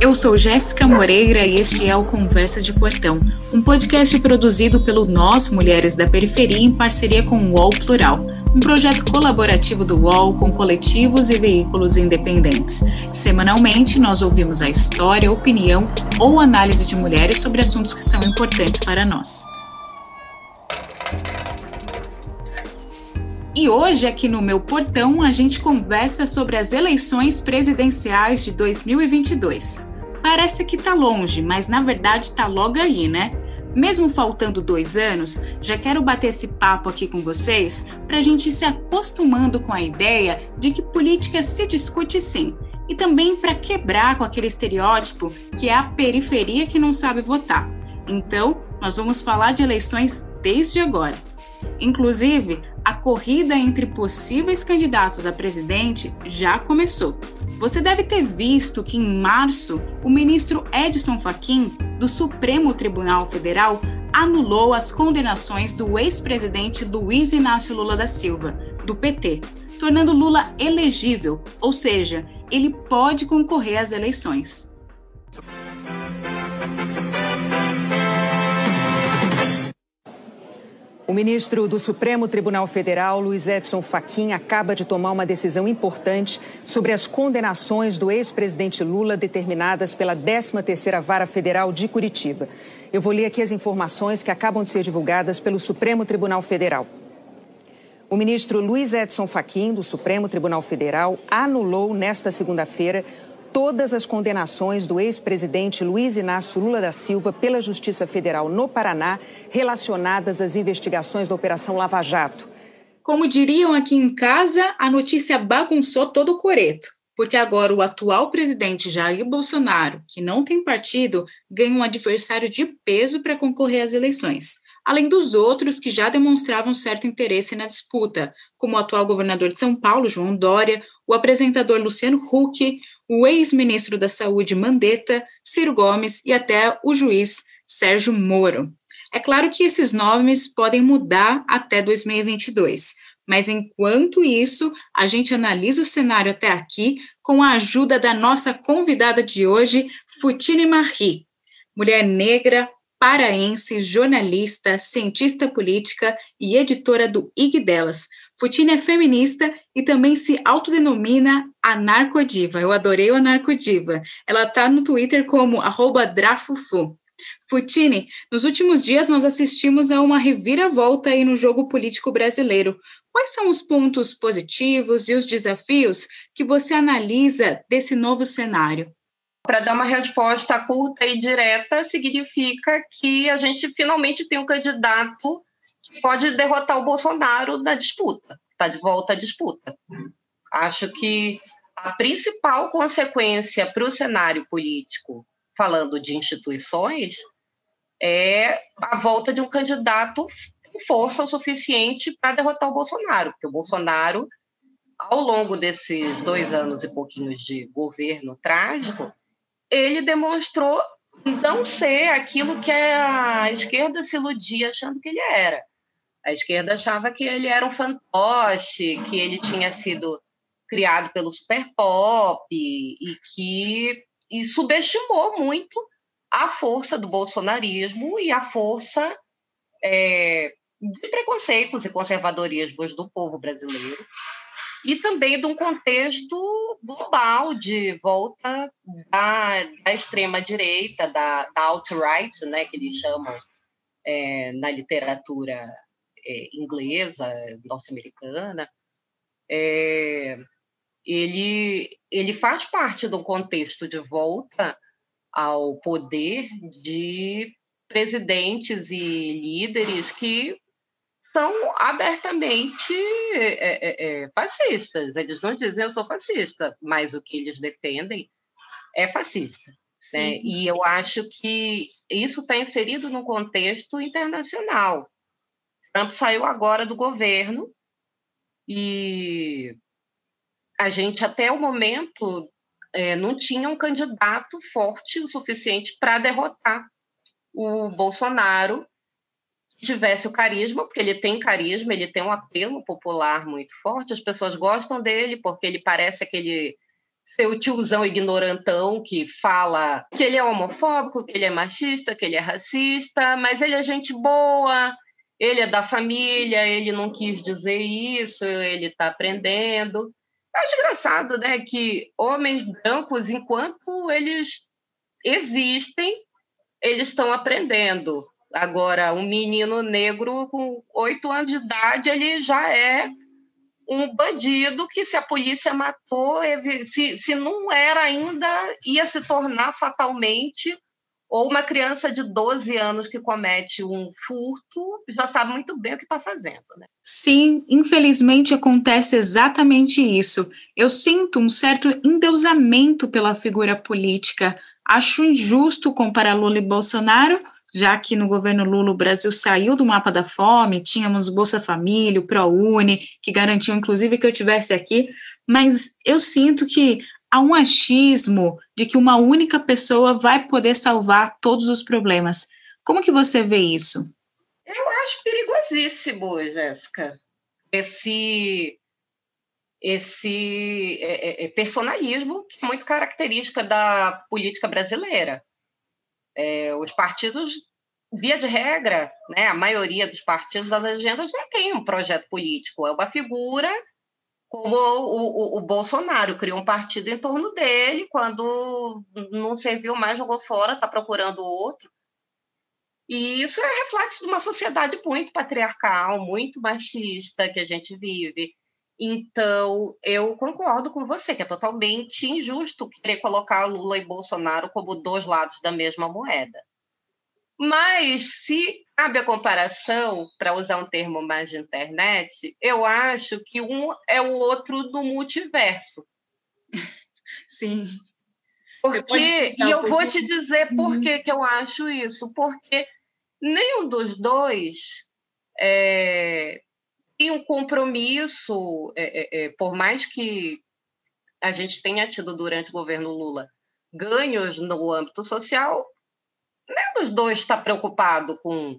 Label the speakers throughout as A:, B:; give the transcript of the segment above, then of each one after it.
A: Eu sou Jéssica Moreira e este é o Conversa de Portão, um podcast produzido pelo Nós Mulheres da Periferia em parceria com o UOL Plural, um projeto colaborativo do UOL com coletivos e veículos independentes. Semanalmente, nós ouvimos a história, opinião ou análise de mulheres sobre assuntos que são importantes para nós. E hoje, aqui no meu portão, a gente conversa sobre as eleições presidenciais de 2022. Parece que tá longe, mas na verdade tá logo aí, né? Mesmo faltando dois anos, já quero bater esse papo aqui com vocês para a gente ir se acostumando com a ideia de que política se discute sim, e também para quebrar com aquele estereótipo que é a periferia que não sabe votar. Então, nós vamos falar de eleições desde agora. Inclusive, a corrida entre possíveis candidatos a presidente já começou. Você deve ter visto que em março, o ministro Edson Fachin, do Supremo Tribunal Federal, anulou as condenações do ex-presidente Luiz Inácio Lula da Silva, do PT, tornando Lula elegível, ou seja, ele pode concorrer às eleições.
B: O ministro do Supremo Tribunal Federal, Luiz Edson Fachin, acaba de tomar uma decisão importante sobre as condenações do ex-presidente Lula determinadas pela 13ª Vara Federal de Curitiba. Eu vou ler aqui as informações que acabam de ser divulgadas pelo Supremo Tribunal Federal. O ministro Luiz Edson Fachin, do Supremo Tribunal Federal, anulou nesta segunda-feira todas as condenações do ex-presidente Luiz Inácio Lula da Silva pela Justiça Federal no Paraná relacionadas às investigações da Operação Lava Jato.
A: Como diriam aqui em casa, a notícia bagunçou todo o coreto, porque agora o atual presidente Jair Bolsonaro, que não tem partido, ganha um adversário de peso para concorrer às eleições além dos outros que já demonstravam certo interesse na disputa, como o atual governador de São Paulo, João Dória, o apresentador Luciano Huck, o ex-ministro da Saúde Mandetta, Ciro Gomes e até o juiz Sérgio Moro. É claro que esses nomes podem mudar até 2022, mas enquanto isso, a gente analisa o cenário até aqui com a ajuda da nossa convidada de hoje, Futine Marri, mulher negra, paraense, jornalista, cientista política e editora do IG Delas, Futine é feminista e também se autodenomina anarcodiva. Eu adorei o anarcodiva. Ela está no Twitter como drafufu. Futine, nos últimos dias nós assistimos a uma reviravolta aí no jogo político brasileiro. Quais são os pontos positivos e os desafios que você analisa desse novo cenário?
C: Para dar uma resposta curta e direta, significa que a gente finalmente tem um candidato pode derrotar o Bolsonaro na disputa, está de volta à disputa. Acho que a principal consequência para o cenário político, falando de instituições, é a volta de um candidato com força suficiente para derrotar o Bolsonaro, porque o Bolsonaro, ao longo desses dois anos e pouquinhos de governo trágico, ele demonstrou não ser aquilo que a esquerda se iludia achando que ele era. A esquerda achava que ele era um fantoche, que ele tinha sido criado pelo super pop e que e subestimou muito a força do bolsonarismo e a força é, de preconceitos e conservadorismos do povo brasileiro e também de um contexto global de volta da, da extrema direita, da, da alt-right, né, que eles chamam é, na literatura é, inglesa, norte-americana, é, ele, ele faz parte do contexto de volta ao poder de presidentes e líderes que são abertamente é, é, é, fascistas. Eles não dizem eu sou fascista, mas o que eles defendem é fascista. Né? E eu acho que isso está inserido no contexto internacional. Trump saiu agora do governo e a gente, até o momento, é, não tinha um candidato forte o suficiente para derrotar o Bolsonaro que tivesse o carisma, porque ele tem carisma, ele tem um apelo popular muito forte, as pessoas gostam dele porque ele parece aquele ser o tiozão ignorantão que fala que ele é homofóbico, que ele é machista, que ele é racista, mas ele é gente boa, ele é da família, ele não quis dizer isso, ele está aprendendo. Acho engraçado, né, que homens brancos, enquanto eles existem, eles estão aprendendo. Agora, um menino negro com oito anos de idade, ele já é um bandido que, se a polícia matou, se, se não era ainda, ia se tornar fatalmente, ou uma criança de 12 anos que comete um furto, já sabe muito bem o que está fazendo. Né?
A: Sim, infelizmente acontece exatamente isso. Eu sinto um certo endeusamento pela figura política. Acho injusto comparar Lula e Bolsonaro já que no governo Lula o Brasil saiu do mapa da fome, tínhamos Bolsa Família, o ProUni, que garantiu inclusive que eu tivesse aqui, mas eu sinto que há um achismo de que uma única pessoa vai poder salvar todos os problemas. Como que você vê isso?
C: Eu acho perigosíssimo, Jéssica, esse esse é, é, é personalismo que é muito característica da política brasileira. É, os partidos, via de regra, né, a maioria dos partidos das agendas não tem um projeto político, é uma figura como o, o, o, Bolsonaro criou um partido em torno dele, quando não serviu mais, jogou fora, está procurando outro. E isso é reflexo de uma sociedade muito patriarcal, muito machista que a gente vive. Então, eu concordo com você que é totalmente injusto querer colocar Lula e Bolsonaro como dois lados da mesma moeda. Mas, se cabe a comparação, para usar um termo mais de internet, eu acho que um é o outro do multiverso.
A: Sim.
C: Porque, e eu vou te dizer por uhum. que, que eu acho isso. Porque nenhum dos dois é, tem um compromisso, é, é, é, por mais que a gente tenha tido durante o governo Lula ganhos no âmbito social, nenhum dos dois está preocupado com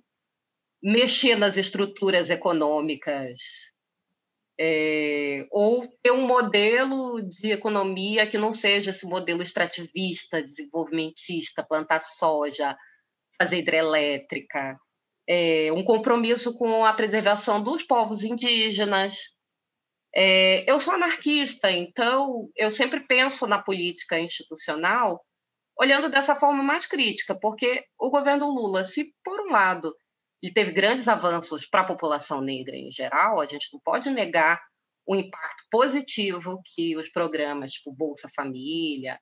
C: mexer nas estruturas econômicas é, ou ter um modelo de economia que não seja esse modelo extrativista, desenvolvimentista, plantar soja, fazer hidrelétrica é, um compromisso com a preservação dos povos indígenas. É, eu sou anarquista, então eu sempre penso na política institucional olhando dessa forma mais crítica, porque o governo Lula, se por um lado ele teve grandes avanços para a população negra em geral, a gente não pode negar o impacto positivo que os programas tipo Bolsa Família,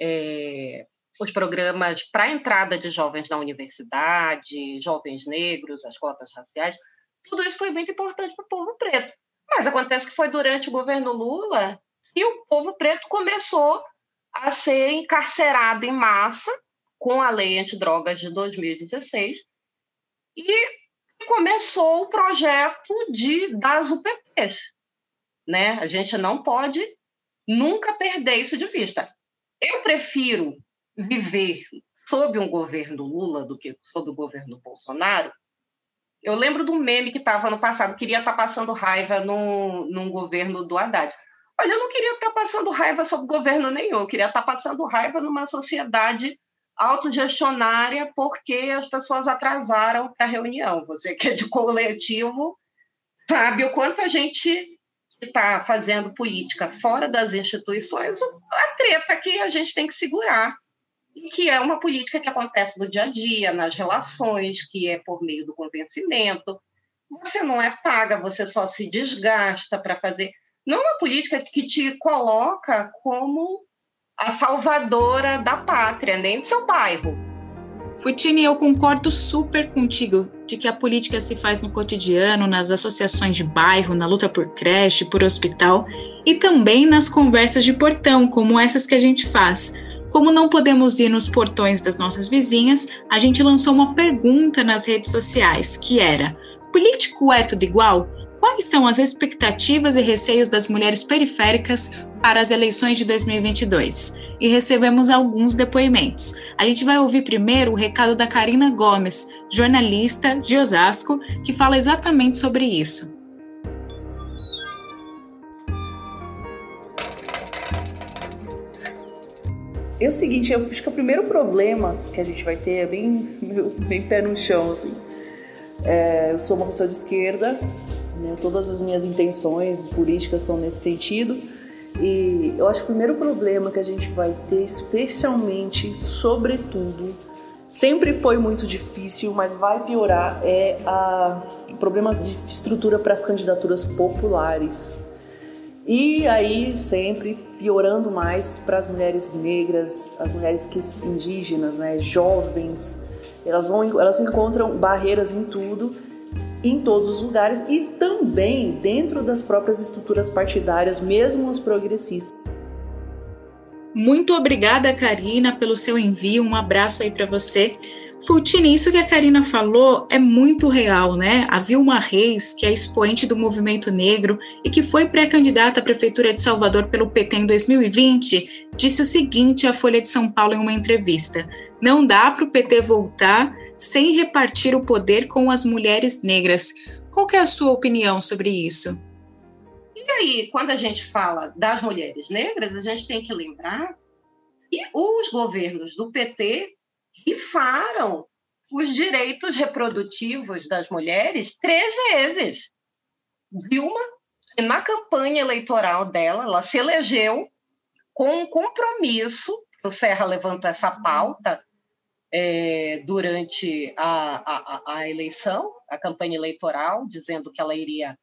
C: é, os programas para a entrada de jovens na universidade, jovens negros, as cotas raciais, tudo isso foi muito importante para o povo preto. Mas acontece que foi durante o governo Lula que o povo preto começou a ser encarcerado em massa com a lei antidrogas de 2016 e começou o projeto de das UPPs, né? A gente não pode nunca perder isso de vista. Eu prefiro viver sob um governo Lula do que sob o governo Bolsonaro, eu lembro do meme que estava no passado, queria estar tá passando raiva no, num governo do Haddad. Olha, eu não queria estar passando raiva sobre governo nenhum, eu queria estar passando raiva numa sociedade autogestionária porque as pessoas atrasaram para a reunião. Você que é de coletivo sabe o quanto a gente está fazendo política fora das instituições, a treta que a gente tem que segurar que é uma política que acontece no dia a dia, nas relações, que é por meio do convencimento. Você não é paga, você só se desgasta para fazer. Não é uma política que te coloca como a salvadora da pátria, nem do seu bairro.
A: Futini, eu concordo super contigo de que a política se faz no cotidiano, nas associações de bairro, na luta por creche, por hospital e também nas conversas de portão, como essas que a gente faz. Como não podemos ir nos portões das nossas vizinhas, a gente lançou uma pergunta nas redes sociais, que era: político é tudo igual? Quais são as expectativas e receios das mulheres periféricas para as eleições de 2022? E recebemos alguns depoimentos. A gente vai ouvir primeiro o recado da Karina Gomes, jornalista de Osasco, que fala exatamente sobre isso.
D: é o seguinte, eu acho que o primeiro problema que a gente vai ter é bem, bem pé no chão, assim. É, eu sou uma pessoa de esquerda, né, todas as minhas intenções políticas são nesse sentido, e eu acho que o primeiro problema que a gente vai ter, especialmente, sobretudo, sempre foi muito difícil, mas vai piorar, é a, o problema de estrutura para as candidaturas populares. E aí, sempre piorando mais para as mulheres negras, as mulheres que, indígenas, né, jovens, elas, vão, elas encontram barreiras em tudo, em todos os lugares e também dentro das próprias estruturas partidárias, mesmo as progressistas.
A: Muito obrigada, Karina, pelo seu envio. Um abraço aí para você. Fultini, isso que a Karina falou é muito real, né? A Vilma Reis, que é expoente do movimento negro e que foi pré-candidata à Prefeitura de Salvador pelo PT em 2020, disse o seguinte à Folha de São Paulo em uma entrevista: Não dá para o PT voltar sem repartir o poder com as mulheres negras. Qual é a sua opinião sobre isso?
C: E aí, quando a gente fala das mulheres negras, a gente tem que lembrar que os governos do PT rifaram os direitos reprodutivos das mulheres três vezes. Dilma, na campanha eleitoral dela, ela se elegeu com um compromisso, o Serra levantou essa pauta é, durante a, a, a eleição, a campanha eleitoral, dizendo que ela iria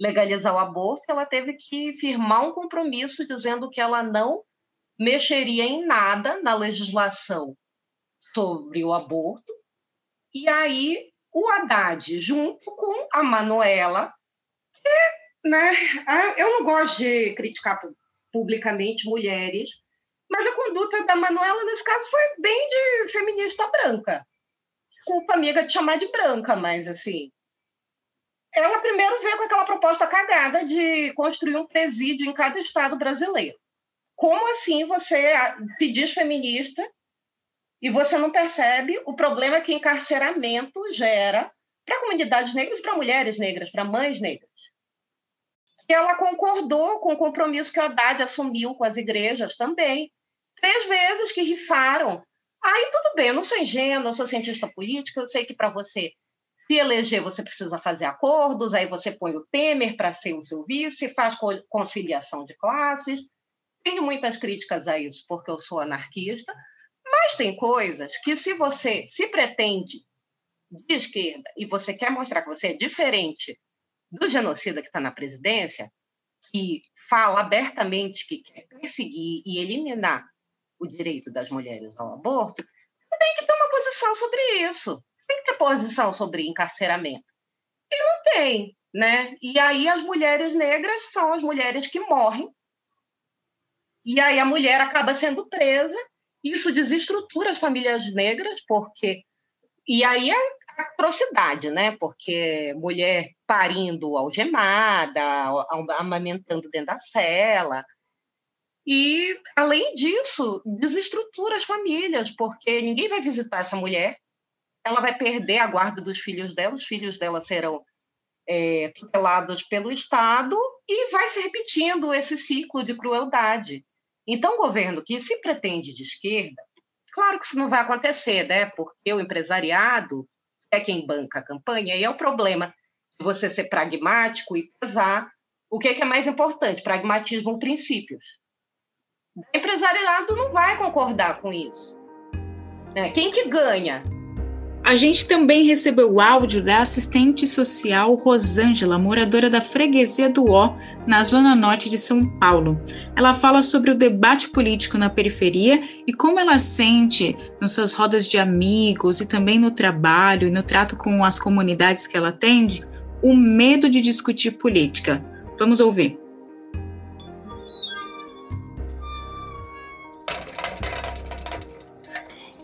C: legalizar o aborto, ela teve que firmar um compromisso dizendo que ela não mexeria em nada na legislação sobre o aborto. E aí o Haddad, junto com a Manuela, que, né, eu não gosto de criticar publicamente mulheres, a conduta da Manuela, nesse caso, foi bem de feminista branca. Desculpa, amiga, de chamar de branca, mas assim, ela primeiro veio com aquela proposta cagada de construir um presídio em cada estado brasileiro. Como assim você se diz feminista e você não percebe o problema que encarceramento gera para comunidades negras, para mulheres negras, para mães negras? E ela concordou com o compromisso que o Haddad assumiu com as igrejas também. Três vezes que rifaram. Aí tudo bem, eu não sou ingênua, eu sou cientista política, eu sei que para você se eleger, você precisa fazer acordos, aí você põe o Temer para ser o seu vice, faz conciliação de classes. Tenho muitas críticas a isso, porque eu sou anarquista, mas tem coisas que, se você se pretende de esquerda e você quer mostrar que você é diferente do genocida que está na presidência, que fala abertamente que quer perseguir e eliminar o direito das mulheres ao aborto, você tem que ter uma posição sobre isso tem que ter posição sobre encarceramento. E não tem, né? E aí as mulheres negras são as mulheres que morrem. E aí a mulher acaba sendo presa. Isso desestrutura as famílias negras, porque. E aí é atrocidade, né? Porque mulher parindo algemada, amamentando dentro da cela. E, além disso, desestrutura as famílias, porque ninguém vai visitar essa mulher, ela vai perder a guarda dos filhos dela, os filhos dela serão é, tutelados pelo Estado e vai se repetindo esse ciclo de crueldade. Então, o governo que se pretende de esquerda, claro que isso não vai acontecer, né? Porque o empresariado é quem banca a campanha e é o problema de você ser pragmático e pesar o que é, que é mais importante, pragmatismo ou princípios. O empresariado não vai concordar com isso. Né? Quem que ganha?
A: A gente também recebeu o áudio da assistente social Rosângela, moradora da freguesia do Ó, na zona norte de São Paulo. Ela fala sobre o debate político na periferia e como ela sente nas suas rodas de amigos e também no trabalho e no trato com as comunidades que ela atende o medo de discutir política. Vamos ouvir.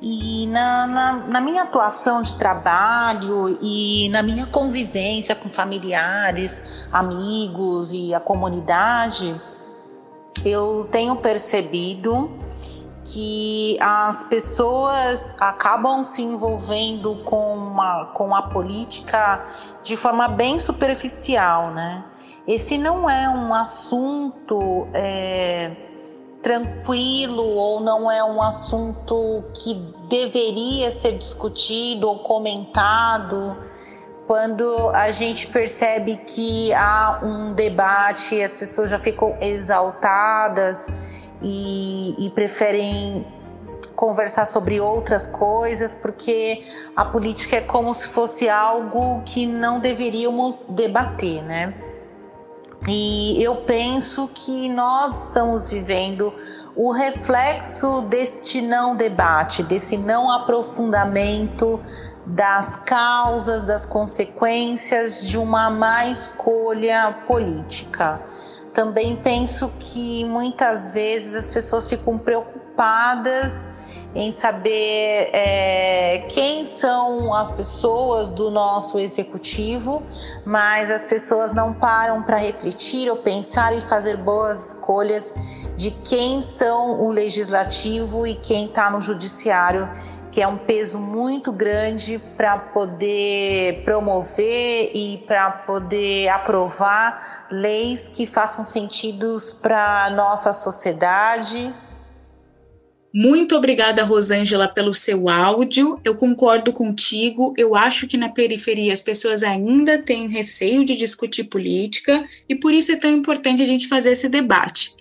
E: E na, na, na, minha atuação de trabalho e na minha convivência com familiares, amigos e a comunidade, eu tenho percebido que as pessoas acabam se envolvendo com, uma, com a política de forma bem superficial, né? Esse não é um assunto. É, tranquilo ou não é um assunto que deveria ser discutido ou comentado. Quando a gente percebe que há um debate, as pessoas já ficam exaltadas e, e preferem conversar sobre outras coisas, porque a política é como se fosse algo que não deveríamos debater, né? E eu penso que nós estamos vivendo o reflexo deste não debate, desse não aprofundamento das causas, das consequências de uma má escolha política. Também penso que muitas vezes as pessoas ficam preocupadas em saber é, quem são as pessoas do nosso executivo, mas as pessoas não param para refletir ou pensar e fazer boas escolhas de quem são o legislativo e quem está no judiciário, que é um peso muito grande para poder promover e para poder aprovar leis que façam sentidos para nossa sociedade
A: muito obrigada, Rosângela, pelo seu áudio. Eu concordo contigo. Eu acho que na periferia as pessoas ainda têm receio de discutir política e por isso é tão importante a gente fazer esse debate.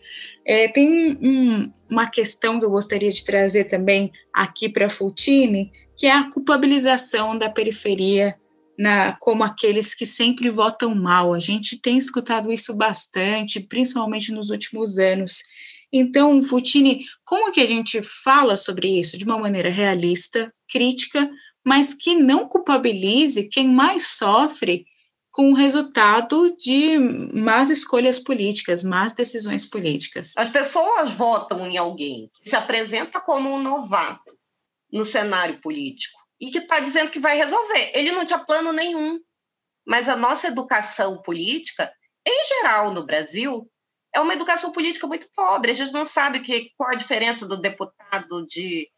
A: É, tem um, uma questão que eu gostaria de trazer também aqui para a Fultine, que é a culpabilização da periferia na, como aqueles que sempre votam mal. A gente tem escutado isso bastante, principalmente nos últimos anos. Então, Futini, como que a gente fala sobre isso de uma maneira realista, crítica, mas que não culpabilize quem mais sofre com o resultado de más escolhas políticas, más decisões políticas?
C: As pessoas votam em alguém que se apresenta como um novato no cenário político e que está dizendo que vai resolver. Ele não tinha plano nenhum. Mas a nossa educação política, em geral no Brasil, é uma educação política muito pobre. A gente não sabe que, qual a diferença do deputado de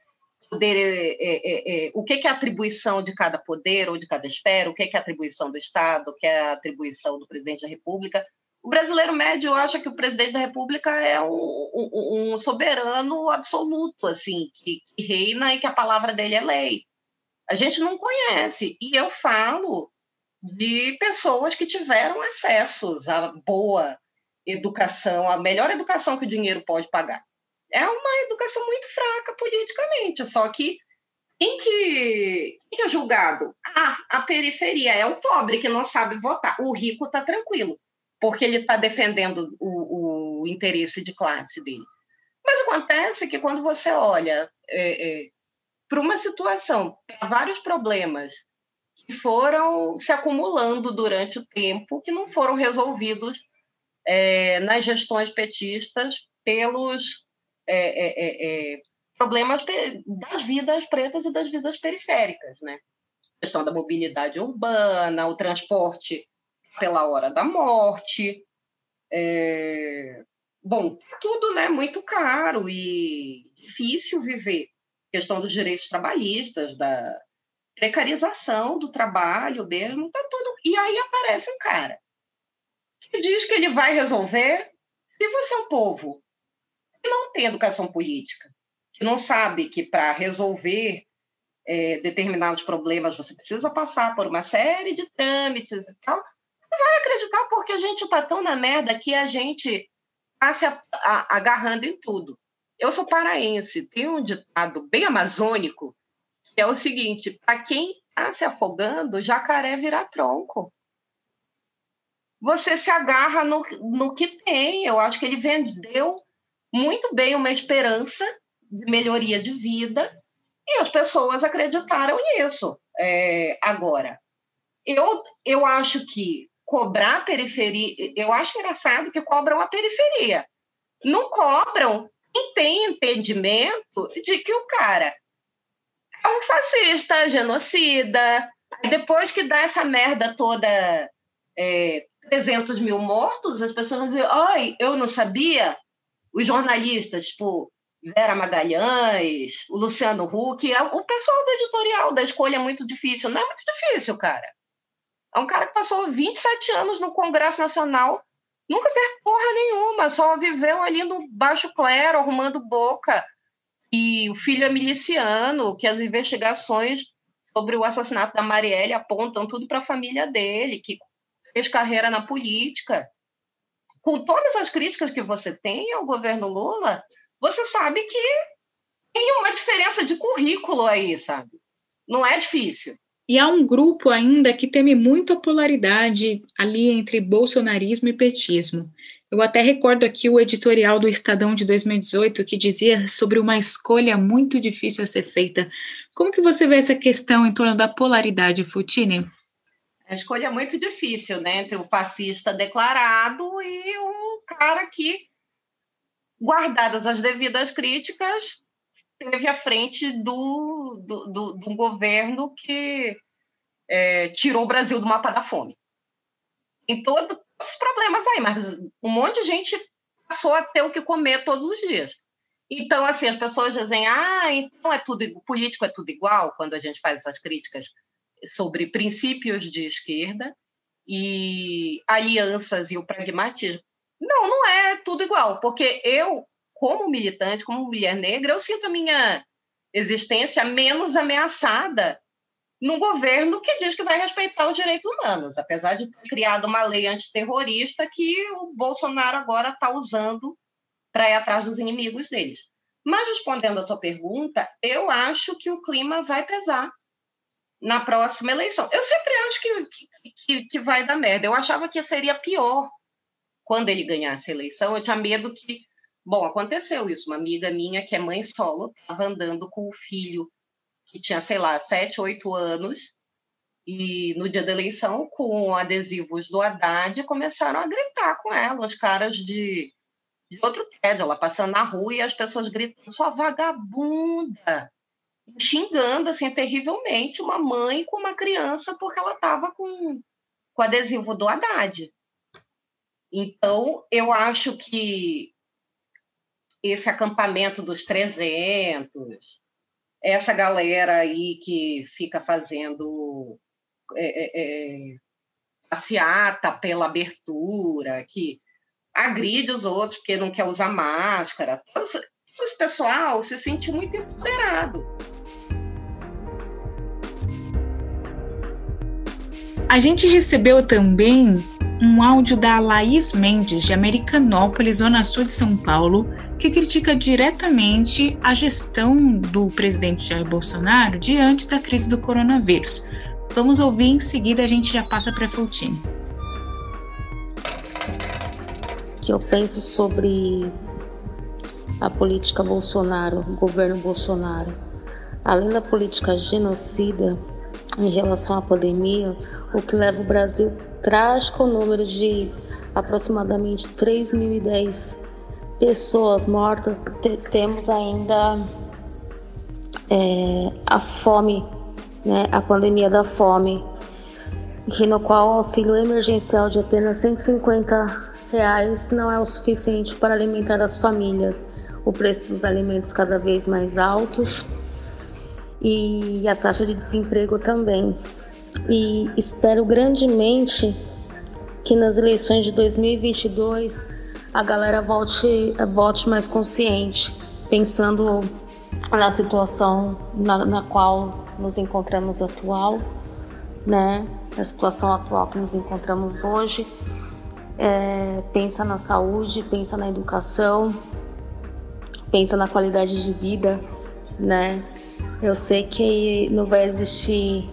C: poder, é, é, é, o que é a atribuição de cada poder ou de cada esfera, o que é a atribuição do Estado, o que é a atribuição do presidente da República. O brasileiro médio acha que o presidente da República é um, um, soberano absoluto, assim, que, que reina e que a palavra dele é lei. A gente não conhece. E eu falo de pessoas que tiveram acessos a boa educação, a melhor educação que o dinheiro pode pagar. É uma educação muito fraca politicamente, só que quem que, que é julgado? Ah, a periferia, é o pobre que não sabe votar. O rico está tranquilo, porque ele está defendendo o, o, interesse de classe dele. Mas acontece que quando você olha é, é, para uma situação, para vários problemas que foram se acumulando durante o tempo, que não foram resolvidos é, nas gestões petistas pelos é, é, é, é problemas das vidas pretas e das vidas periféricas, né? A questão da mobilidade urbana, o transporte pela hora da morte, bom, tudo, né? Muito caro e difícil viver. A questão dos direitos trabalhistas, da precarização do trabalho mesmo, tá tudo. E aí aparece um cara diz que ele vai resolver. Se você é um povo que não tem educação política, que não sabe que para resolver é, determinados problemas você precisa passar por uma série de trâmites e tal, você vai acreditar porque a gente está tão na merda que a gente está se agarrando em tudo. Eu sou paraense, tem um ditado bem amazônico que é o seguinte: para quem está se afogando, jacaré vira tronco você se agarra no, no que tem. Eu acho que ele vendeu muito bem uma esperança de melhoria de vida e as pessoas acreditaram nisso. É, agora, eu, eu acho que cobrar a periferia, eu acho engraçado que cobram a periferia. Não cobram quem tem entendimento de que o cara é um fascista, genocida. Depois que dá essa merda toda é, 300 mil mortos, as pessoas dizem, ai, eu não sabia. Os jornalistas, tipo Vera Magalhães, o Luciano Huck, é o pessoal do editorial da escolha é muito difícil. Não é muito difícil, cara. É um cara que passou 27 anos no Congresso Nacional nunca fez porra nenhuma, só viveu ali no baixo clero, arrumando boca. E o filho é miliciano, que as investigações sobre o assassinato da Marielle apontam tudo para a família dele, que fez carreira na política. Com todas as críticas que você tem ao governo Lula, você sabe que tem uma diferença de currículo aí, sabe? Não é difícil.
A: E há um grupo ainda que teme muito a polaridade ali entre bolsonarismo e petismo. Eu até recordo aqui o editorial do Estadão de 2018 que dizia sobre uma escolha muito difícil a ser feita. Como que você vê essa questão em torno da polaridade, Futini?
C: A escolha é muito difícil, né, entre o fascista declarado e um cara que, guardadas as devidas críticas, teve à frente do, do, do, do governo que é, tirou o Brasil do mapa da fome. Tem todos esses problemas aí, mas um monte de gente passou a ter o que comer todos os dias. Então, assim, as pessoas dizem, ah, então é tudo, político é tudo igual, quando a gente faz essas críticas sobre princípios de esquerda e alianças e o pragmatismo. Não, não é tudo igual, porque eu como militante, como mulher negra, eu sinto a minha existência menos ameaçada num governo que diz que vai respeitar os direitos humanos, apesar de ter criado uma lei antiterrorista que o Bolsonaro agora está usando para ir atrás dos inimigos deles. Mas respondendo à tua pergunta, eu acho que o clima vai pesar na próxima eleição. Eu sempre acho que, que, que vai dar merda. Eu achava que seria pior quando ele ganhasse a eleição. Eu tinha medo que Bom, aconteceu isso. Uma amiga minha, que é mãe solo, estava andando com o filho, que tinha, sei lá, sete, oito anos, e no dia da eleição, com adesivos do Haddad, começaram a gritar com ela, os caras de, de outro prédio, ela passando na rua e as pessoas gritando, sua vagabunda! Xingando, assim, terrivelmente uma mãe com uma criança porque ela estava com, com adesivo do Haddad. Então, eu acho que esse acampamento dos 300, essa galera aí que fica fazendo é, é, é, passeata pela abertura, que agride os outros porque não quer usar máscara. Todo esse pessoal se sente muito empoderado.
A: A gente recebeu também um áudio da Laís Mendes, de Americanópolis, Zona Sul de São Paulo, que critica diretamente a gestão do presidente Jair Bolsonaro diante da crise do coronavírus. Vamos ouvir em seguida, a gente já passa para a Fultini.
F: que eu penso sobre a política Bolsonaro, o governo Bolsonaro. Além da política genocida em relação à pandemia, o que leva o Brasil trágico número de aproximadamente 3.010 pessoas mortas, temos ainda é, a fome, né, a pandemia da fome, que no qual o auxílio emergencial de apenas 150 reais não é o suficiente para alimentar as famílias. O preço dos alimentos cada vez mais altos e a taxa de desemprego também e espero grandemente que nas eleições de 2022 a galera volte, volte mais consciente, pensando na situação na, na qual nos encontramos atual, né? A situação atual que nos encontramos hoje. É, pensa na saúde, pensa na educação, pensa na qualidade de vida, né? Eu sei que não vai existir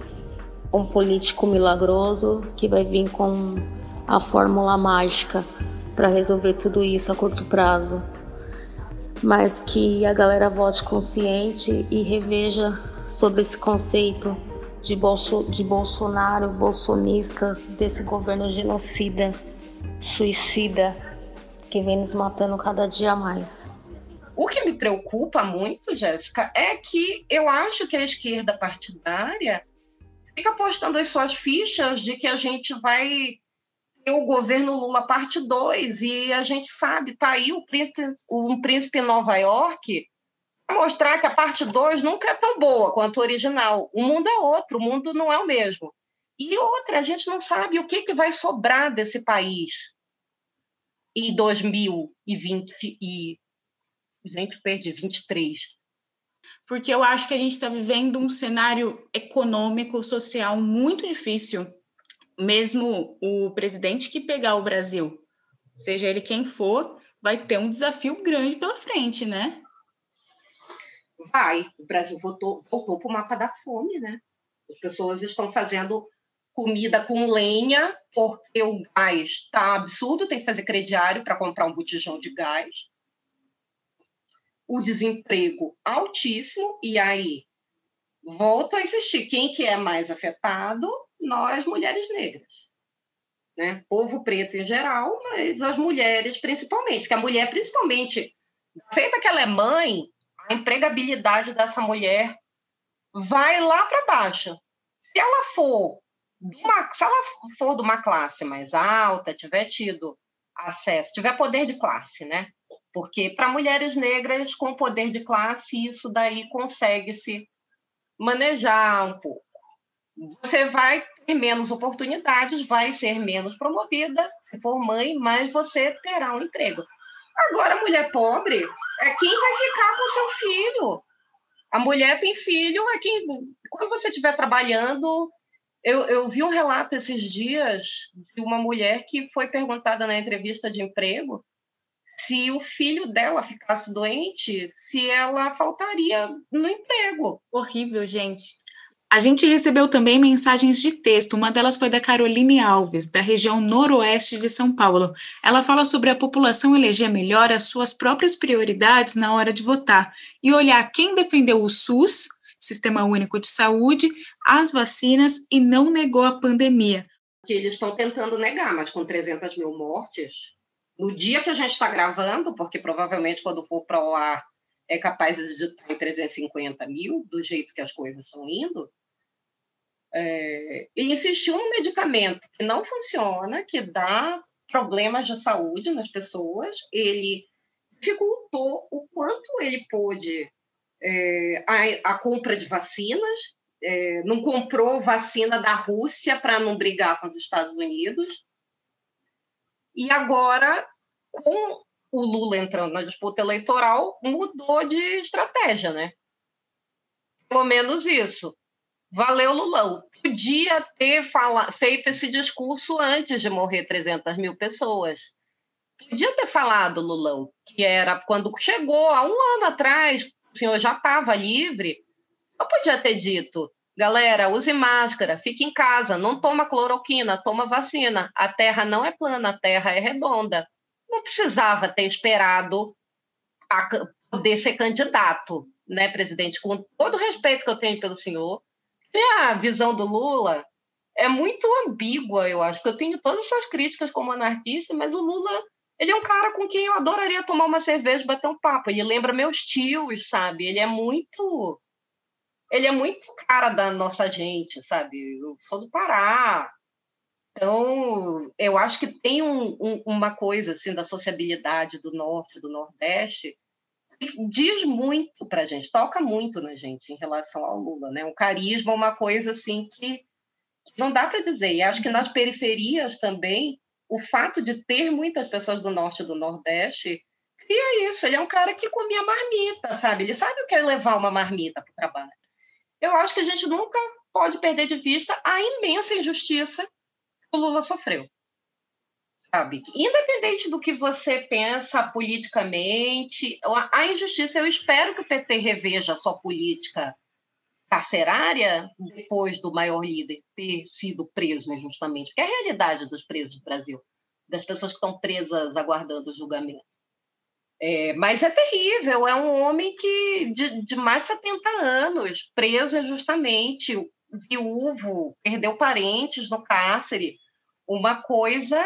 F: um político milagroso que vai vir com a fórmula mágica para resolver tudo isso a curto prazo. Mas que a galera vote consciente e reveja sobre esse conceito de, Bolso, de Bolsonaro, bolsonistas, desse governo genocida, suicida, que vem nos matando cada dia mais.
C: O que me preocupa muito, Jéssica, é que eu acho que a esquerda partidária fica postando as suas fichas de que a gente vai ter o governo Lula parte 2 e a gente sabe, tá aí o príncipe, um príncipe em Nova York mostrar que a parte 2 nunca é tão boa quanto o original. O mundo é outro, o mundo não é o mesmo. E outra, a gente não sabe o que, que vai sobrar desse país. em 2020 e gente perdi 23.
A: Porque eu acho que a gente está vivendo um cenário econômico, social muito difícil. Mesmo o presidente que pegar o Brasil, seja ele quem for, vai ter um desafio grande pela frente, né?
C: Vai. O Brasil voltou, voltou para o mapa da fome, né? As pessoas estão fazendo comida com lenha, porque o gás está absurdo, tem que fazer crediário para comprar um botijão de gás. O desemprego altíssimo, e aí volto a insistir, quem que é mais afetado? Nós, mulheres negras. Né? Povo preto em geral, mas as mulheres principalmente, porque a mulher principalmente, feita que ela é mãe, a empregabilidade dessa mulher vai lá para baixo. Se ela for uma, se ela for de uma classe mais alta, tiver tido acesso, tiver poder de classe, né? Porque para mulheres negras com poder de classe, isso daí consegue se manejar um pouco. Você vai ter menos oportunidades, vai ser menos promovida, se for mãe, mas você terá um emprego. Agora, mulher pobre é quem vai ficar com seu filho. A mulher tem filho, é quem. Quando você estiver trabalhando, eu, eu, vi um relato esses dias de uma mulher que foi perguntada na entrevista de emprego se o filho dela ficasse doente, se ela faltaria no emprego.
A: Horrível, gente. A gente recebeu também mensagens de texto. Uma delas foi da Caroline Alves, da região noroeste de São Paulo. Ela fala sobre a população eleger melhor as suas próprias prioridades na hora de votar e olhar quem defendeu o SUS Sistema Único de Saúde, as vacinas e não negou a pandemia.
C: Que eles estão tentando negar, mas com 300 mil mortes, no dia que a gente está gravando, porque provavelmente quando for para o ar é capaz de estar em 350 mil, do jeito que as coisas estão indo, é, ele insistiu no medicamento que não funciona, que dá problemas de saúde nas pessoas, ele dificultou o quanto ele pôde é, a, a, compra de vacinas, é, não comprou vacina da Rússia para não brigar com os Estados Unidos. E agora, com o Lula entrando na disputa eleitoral, mudou de estratégia, né? Pelo menos isso. Valeu, Lulão. Podia ter fala, feito esse discurso antes de morrer 300 mil pessoas. Podia ter falado, Lulão, que era quando chegou, há um ano atrás, o senhor já estava livre, eu podia ter dito, galera, use máscara, fique em casa, não toma cloroquina, toma vacina. A Terra não é plana, a Terra é redonda. Não precisava ter esperado poder ser candidato, né, presidente? Com todo o respeito que eu tenho pelo senhor, a visão do Lula é muito ambígua, eu acho, eu tenho todas essas críticas como anarquista, mas o Lula ele é um cara com quem eu adoraria tomar uma cerveja e bater um papo. Ele lembra meus tios, sabe? Ele é muito. Ele é muito cara da nossa gente, sabe? Eu sou do Pará. Então, eu acho que tem um, um, uma coisa assim da sociabilidade do norte, do nordeste, que diz muito para a gente, toca muito na gente em relação ao Lula, né? Um carisma, uma coisa assim que, não dá para dizer. E acho que nas periferias também o fato de ter muitas pessoas do norte e do nordeste cria isso. Ele é um cara que comia marmita, sabe? Ele sabe o que é levar uma marmita para o trabalho. Eu acho que a gente nunca pode perder de vista a imensa injustiça o Lula sofreu. Sabe? Independente do que você pensa politicamente, a injustiça, eu espero que o PT reveja a sua política carcerária depois do maior líder ter sido preso injustamente, porque é a realidade dos presos do Brasil, das pessoas que estão presas aguardando o julgamento. É, mas é terrível, é um homem que de, de mais de 70 anos, preso injustamente, viúvo, perdeu parentes no cárcere, uma coisa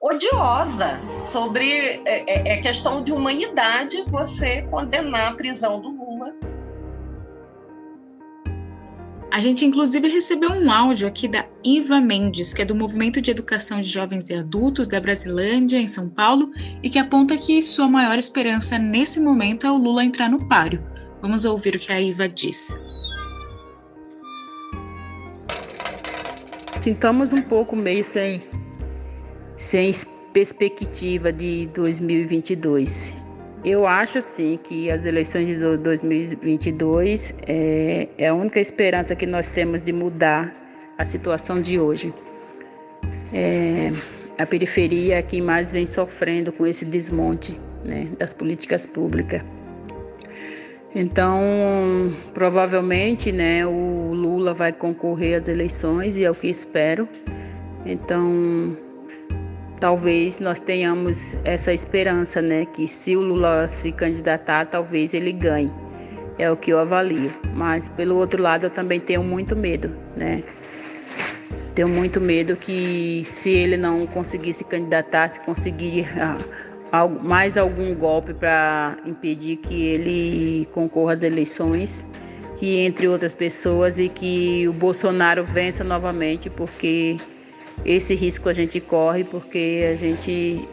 C: odiosa sobre é, é, é questão de humanidade você condenar a prisão do Lula
A: a gente, inclusive, recebeu um áudio aqui da Iva Mendes, que é do Movimento de Educação de Jovens e Adultos da Brasilândia, em São Paulo, e que aponta que sua maior esperança nesse momento é o Lula entrar no páreo. Vamos ouvir o que a Iva diz.
G: Sintamos um pouco meio sem, sem perspectiva de 2022. Eu acho sim que as eleições de 2022 é, é a única esperança que nós temos de mudar a situação de hoje. É, a periferia é quem mais vem sofrendo com esse desmonte né, das políticas públicas. Então, provavelmente, né, o Lula vai concorrer às eleições e é o que espero. Então, talvez nós tenhamos essa esperança, né, que se o Lula se candidatar, talvez ele ganhe. É o que eu avalio. Mas pelo outro lado, eu também tenho muito medo, né? Tenho muito medo que se ele não conseguir se candidatar, se conseguir mais algum golpe para impedir que ele concorra às eleições, que entre outras pessoas e que o Bolsonaro vença novamente, porque esse risco a gente corre, porque a gente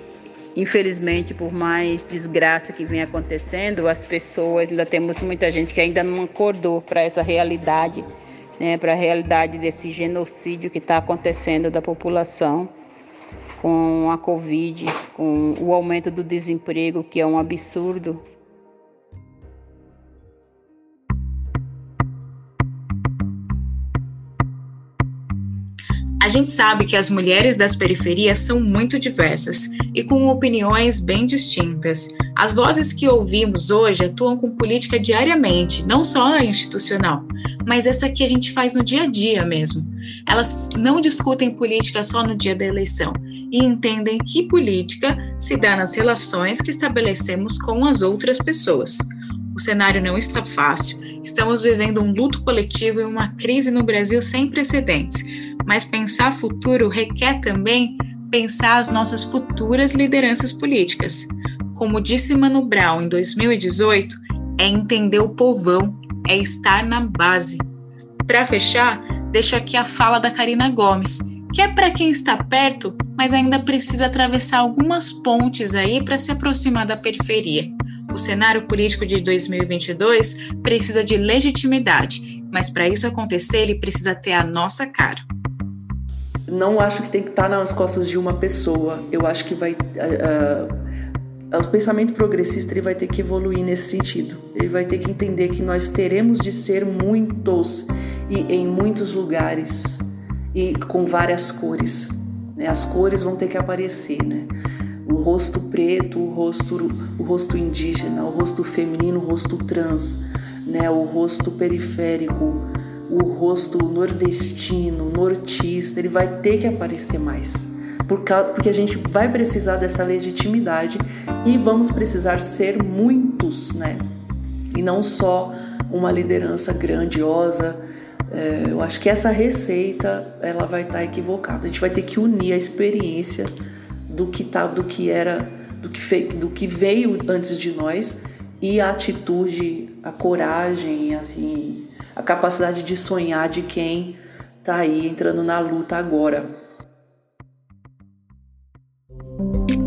G: infelizmente por mais desgraça que vem acontecendo, as pessoas ainda temos muita gente que ainda não acordou para essa realidade, né, para a realidade desse genocídio que está acontecendo da população com a Covid, com o aumento do desemprego, que é um absurdo.
A: A gente sabe que as mulheres das periferias são muito diversas e com opiniões bem distintas. As vozes que ouvimos hoje atuam com política diariamente, não só institucional, mas essa que a gente faz no dia a dia mesmo. Elas não discutem política só no dia da eleição, e entendem que política se dá nas relações que estabelecemos com as outras pessoas. O cenário não está fácil, estamos vivendo um luto coletivo e uma crise no Brasil sem precedentes, mas pensar futuro requer também pensar as nossas futuras lideranças políticas. Como disse Mano Brown em 2018, é entender o povão, é estar na base. Para fechar, deixo aqui a fala da Karina Gomes, que é para quem está perto, mas ainda precisa atravessar algumas pontes aí para se aproximar da periferia. O cenário político de 2022 precisa de legitimidade, mas para isso acontecer, ele precisa ter a nossa cara.
D: Não acho que tem que estar nas costas de uma pessoa. Eu acho que vai. Uh, uh, o pensamento progressista ele vai ter que evoluir nesse sentido. Ele vai ter que entender que nós teremos de ser muitos e em muitos lugares e com várias cores. Né? As cores vão ter que aparecer, né? O rosto preto, o rosto, o rosto indígena, o rosto feminino, o rosto trans, né? O rosto periférico, o rosto nordestino, nortista, ele vai ter que aparecer mais. Porque a gente vai precisar dessa legitimidade e vamos precisar ser muitos, né? E não só uma liderança grandiosa, é, eu acho que essa receita ela vai estar tá equivocada. A gente vai ter que unir a experiência do que tá, do que era, do que, fe, do que veio antes de nós e a atitude, a coragem, assim, a capacidade de sonhar de quem está aí entrando na luta agora.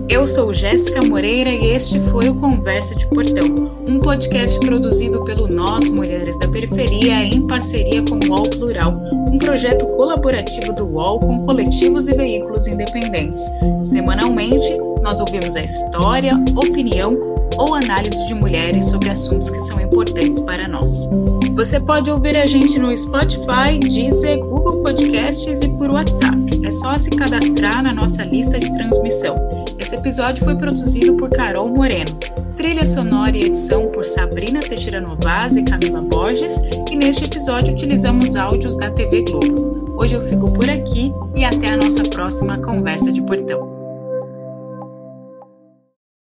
A: Eu sou Jéssica Moreira e este foi o Conversa de Portão, um podcast produzido pelo Nós Mulheres da Periferia em parceria com o UOL Plural, um projeto colaborativo do UOL com coletivos e veículos independentes. Semanalmente, nós ouvimos a história, opinião ou análise de mulheres sobre assuntos que são importantes para nós. Você pode ouvir a gente no Spotify, Deezer, Google Podcasts e por WhatsApp. É só se cadastrar na nossa lista de transmissão. Esse episódio foi produzido por Carol Moreno. Trilha sonora e edição por Sabrina Teixeira Novaz e Camila Borges. E neste episódio utilizamos áudios da TV Globo. Hoje eu fico por aqui e até a nossa próxima conversa de portão.